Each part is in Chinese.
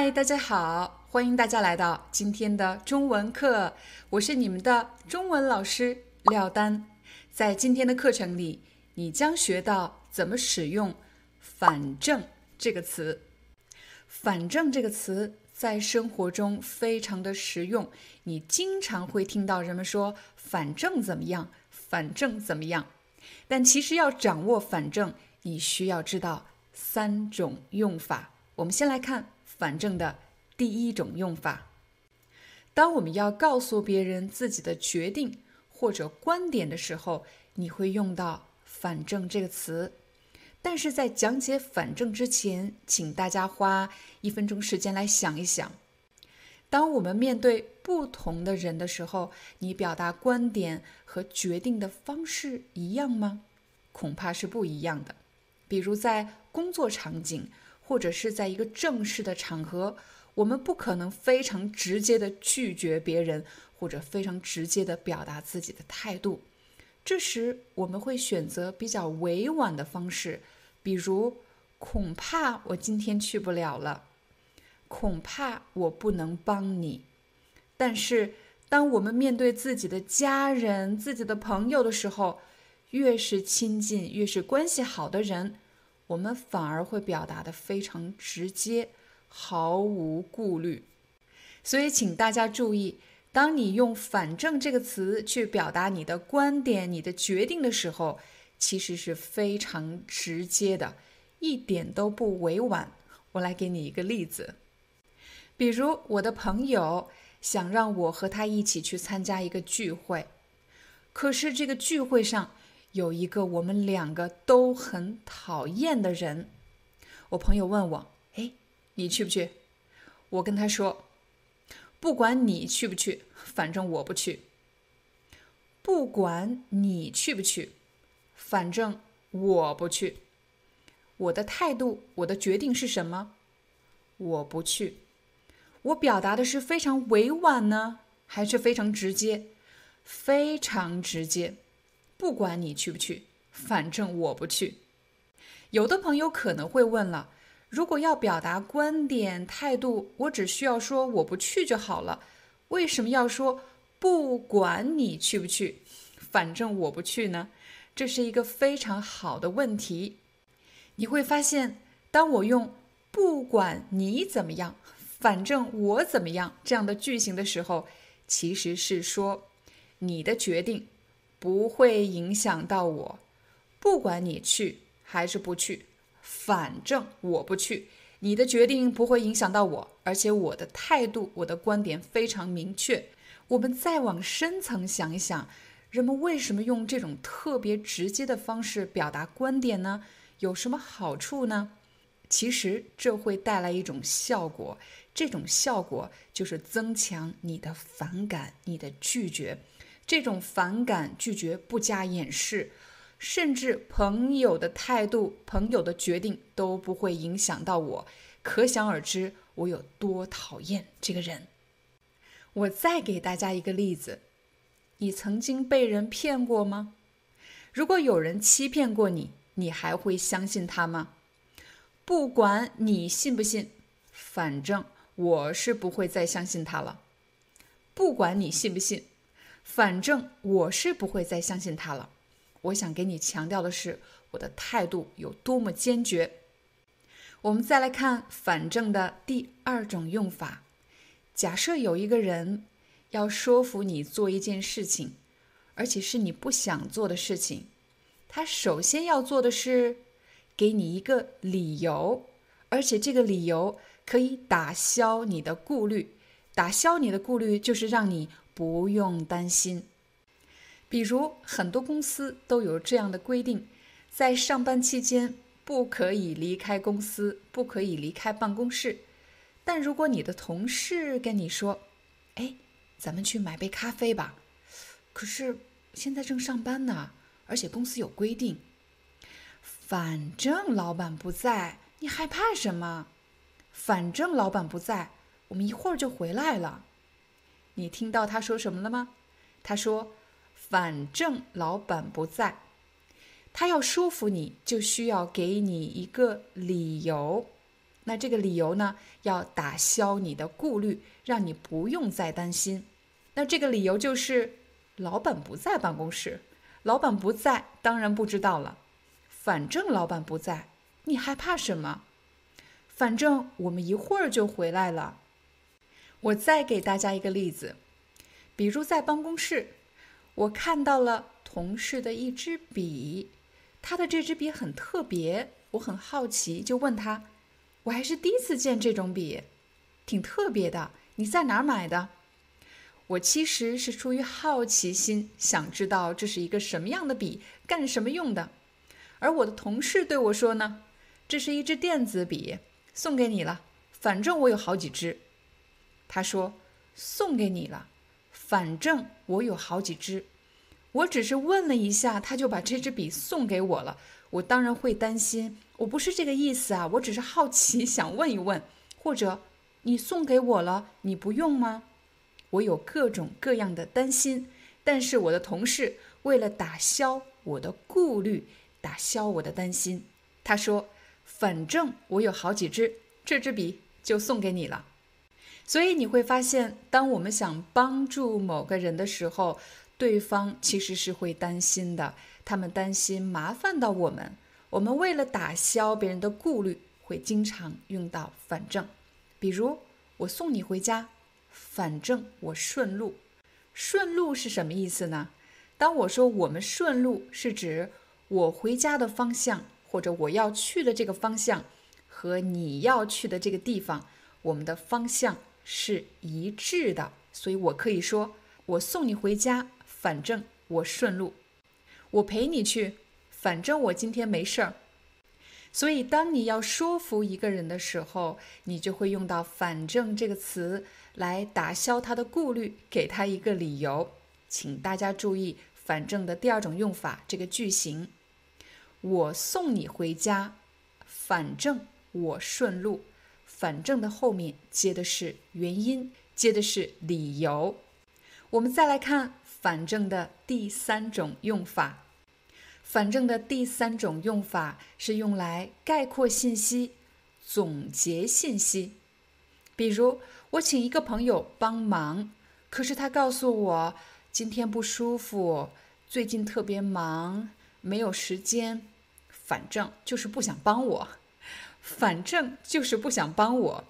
嗨，大家好，欢迎大家来到今天的中文课，我是你们的中文老师廖丹。在今天的课程里，你将学到怎么使用“反正”这个词。反正这个词在生活中非常的实用，你经常会听到人们说“反正怎么样，反正怎么样”。但其实要掌握“反正”，你需要知道三种用法。我们先来看。反正的第一种用法，当我们要告诉别人自己的决定或者观点的时候，你会用到“反正”这个词。但是在讲解“反正”之前，请大家花一分钟时间来想一想：当我们面对不同的人的时候，你表达观点和决定的方式一样吗？恐怕是不一样的。比如在工作场景。或者是在一个正式的场合，我们不可能非常直接的拒绝别人，或者非常直接的表达自己的态度。这时，我们会选择比较委婉的方式，比如“恐怕我今天去不了了”，“恐怕我不能帮你”。但是，当我们面对自己的家人、自己的朋友的时候，越是亲近、越是关系好的人。我们反而会表达的非常直接，毫无顾虑。所以，请大家注意，当你用“反正”这个词去表达你的观点、你的决定的时候，其实是非常直接的，一点都不委婉。我来给你一个例子，比如我的朋友想让我和他一起去参加一个聚会，可是这个聚会上。有一个我们两个都很讨厌的人，我朋友问我：“哎，你去不去？”我跟他说：“不管你去不去，反正我不去。不管你去不去，反正我不去。我的态度，我的决定是什么？我不去。我表达的是非常委婉呢，还是非常直接？非常直接。”不管你去不去，反正我不去。有的朋友可能会问了：如果要表达观点态度，我只需要说我不去就好了，为什么要说不管你去不去，反正我不去呢？这是一个非常好的问题。你会发现，当我用“不管你怎么样，反正我怎么样”这样的句型的时候，其实是说你的决定。不会影响到我，不管你去还是不去，反正我不去。你的决定不会影响到我，而且我的态度、我的观点非常明确。我们再往深层想一想，人们为什么用这种特别直接的方式表达观点呢？有什么好处呢？其实这会带来一种效果，这种效果就是增强你的反感、你的拒绝。这种反感、拒绝、不加掩饰，甚至朋友的态度、朋友的决定都不会影响到我，可想而知我有多讨厌这个人。我再给大家一个例子：你曾经被人骗过吗？如果有人欺骗过你，你还会相信他吗？不管你信不信，反正我是不会再相信他了。不管你信不信。反正我是不会再相信他了。我想给你强调的是，我的态度有多么坚决。我们再来看“反正”的第二种用法。假设有一个人要说服你做一件事情，而且是你不想做的事情，他首先要做的是给你一个理由，而且这个理由可以打消你的顾虑。打消你的顾虑，就是让你。不用担心。比如，很多公司都有这样的规定，在上班期间不可以离开公司，不可以离开办公室。但如果你的同事跟你说：“哎，咱们去买杯咖啡吧。”可是现在正上班呢，而且公司有规定。反正老板不在，你害怕什么？反正老板不在，我们一会儿就回来了。你听到他说什么了吗？他说：“反正老板不在。”他要说服你，就需要给你一个理由。那这个理由呢，要打消你的顾虑，让你不用再担心。那这个理由就是，老板不在办公室，老板不在，当然不知道了。反正老板不在，你害怕什么？反正我们一会儿就回来了。我再给大家一个例子，比如在办公室，我看到了同事的一支笔，他的这支笔很特别，我很好奇，就问他。我还是第一次见这种笔，挺特别的。你在哪儿买的？我其实是出于好奇心，想知道这是一个什么样的笔，干什么用的。而我的同事对我说呢：“这是一支电子笔，送给你了。反正我有好几支。”他说：“送给你了，反正我有好几支。”我只是问了一下，他就把这支笔送给我了。我当然会担心。我不是这个意思啊，我只是好奇，想问一问，或者你送给我了，你不用吗？我有各种各样的担心，但是我的同事为了打消我的顾虑，打消我的担心，他说：“反正我有好几支，这支笔就送给你了。”所以你会发现，当我们想帮助某个人的时候，对方其实是会担心的，他们担心麻烦到我们。我们为了打消别人的顾虑，会经常用到反正。比如，我送你回家，反正我顺路。顺路是什么意思呢？当我说我们顺路，是指我回家的方向，或者我要去的这个方向，和你要去的这个地方，我们的方向是一致的。所以我可以说，我送你回家，反正我顺路。我陪你去。反正我今天没事儿，所以当你要说服一个人的时候，你就会用到“反正”这个词来打消他的顾虑，给他一个理由。请大家注意“反正”的第二种用法，这个句型：我送你回家，反正我顺路。反正的后面接的是原因，接的是理由。我们再来看“反正”的第三种用法。反正的第三种用法是用来概括信息、总结信息。比如，我请一个朋友帮忙，可是他告诉我今天不舒服，最近特别忙，没有时间。反正就是不想帮我，反正就是不想帮我。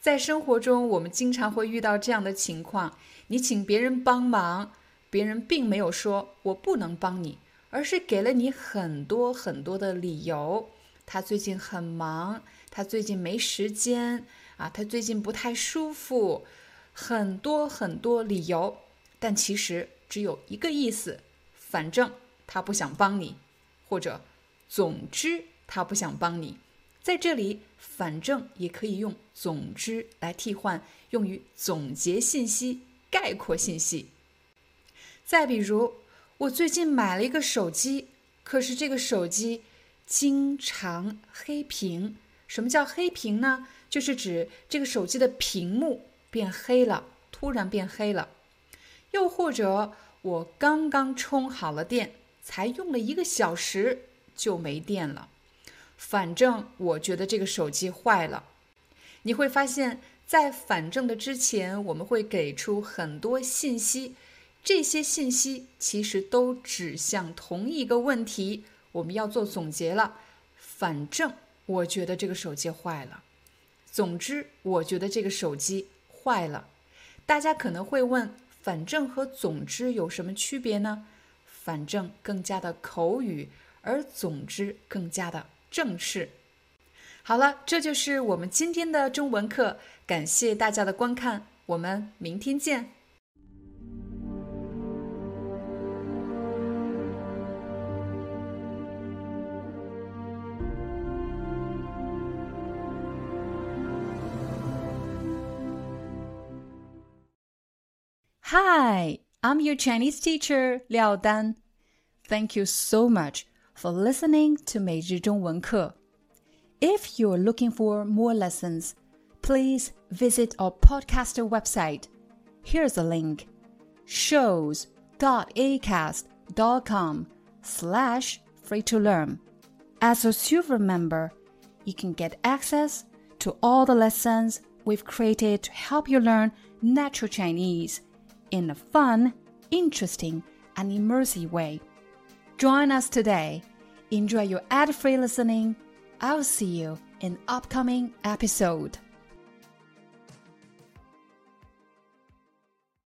在生活中，我们经常会遇到这样的情况：你请别人帮忙，别人并没有说“我不能帮你”。而是给了你很多很多的理由，他最近很忙，他最近没时间啊，他最近不太舒服，很多很多理由，但其实只有一个意思，反正他不想帮你，或者总之他不想帮你。在这里，反正也可以用总之来替换，用于总结信息、概括信息。再比如。我最近买了一个手机，可是这个手机经常黑屏。什么叫黑屏呢？就是指这个手机的屏幕变黑了，突然变黑了。又或者我刚刚充好了电，才用了一个小时就没电了。反正我觉得这个手机坏了。你会发现在反正的之前，我们会给出很多信息。这些信息其实都指向同一个问题，我们要做总结了。反正我觉得这个手机坏了。总之，我觉得这个手机坏了。大家可能会问，反正和总之有什么区别呢？反正更加的口语，而总之更加的正式。好了，这就是我们今天的中文课，感谢大家的观看，我们明天见。Hi, I'm your Chinese teacher, Liao Dan. Thank you so much. for listening to 每日中文课. If you're looking for more lessons, please visit our podcaster website. Here's a link shows.acast.com slash free to learn. As a silver member, you can get access to all the lessons we've created to help you learn natural Chinese in a fun, interesting, and immersive way. Join us today. Enjoy your ad free listening. I'll see you in upcoming episode.